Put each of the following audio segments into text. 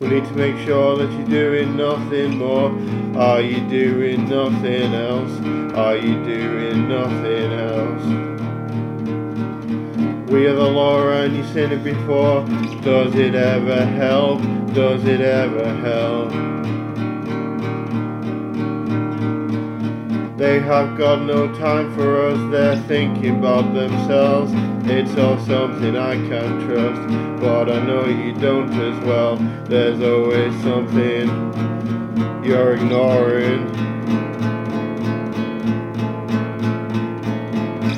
We need to make sure that you're doing nothing more. Are you doing nothing else? Are you doing nothing else? We are the law and you've seen it before. Does it ever help? Does it ever help? They have got no time for us, they're thinking about themselves. It's all something I can't trust, but I know you don't as well. There's always something you're ignoring.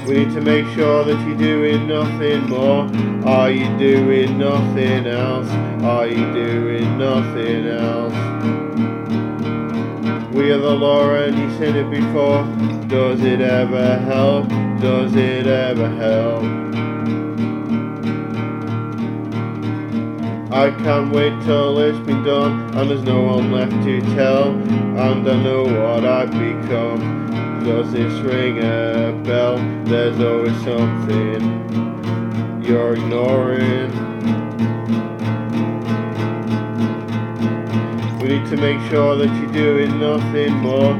We need to make sure that you're doing nothing more. Are you doing nothing else? Are you doing nothing else? We are the law and you've seen it before. Does it ever help? Does it ever help? I can't wait till it's been done and there's no one left to tell. And I know what I've become. Does this ring a bell? There's always something you're ignoring. To make sure that you're doing nothing more.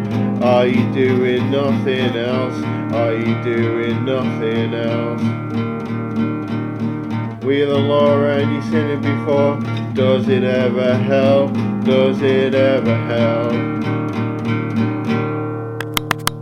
Are you doing nothing else? Are you doing nothing else? We the law and you've seen it before. Does it ever help? Does it ever help?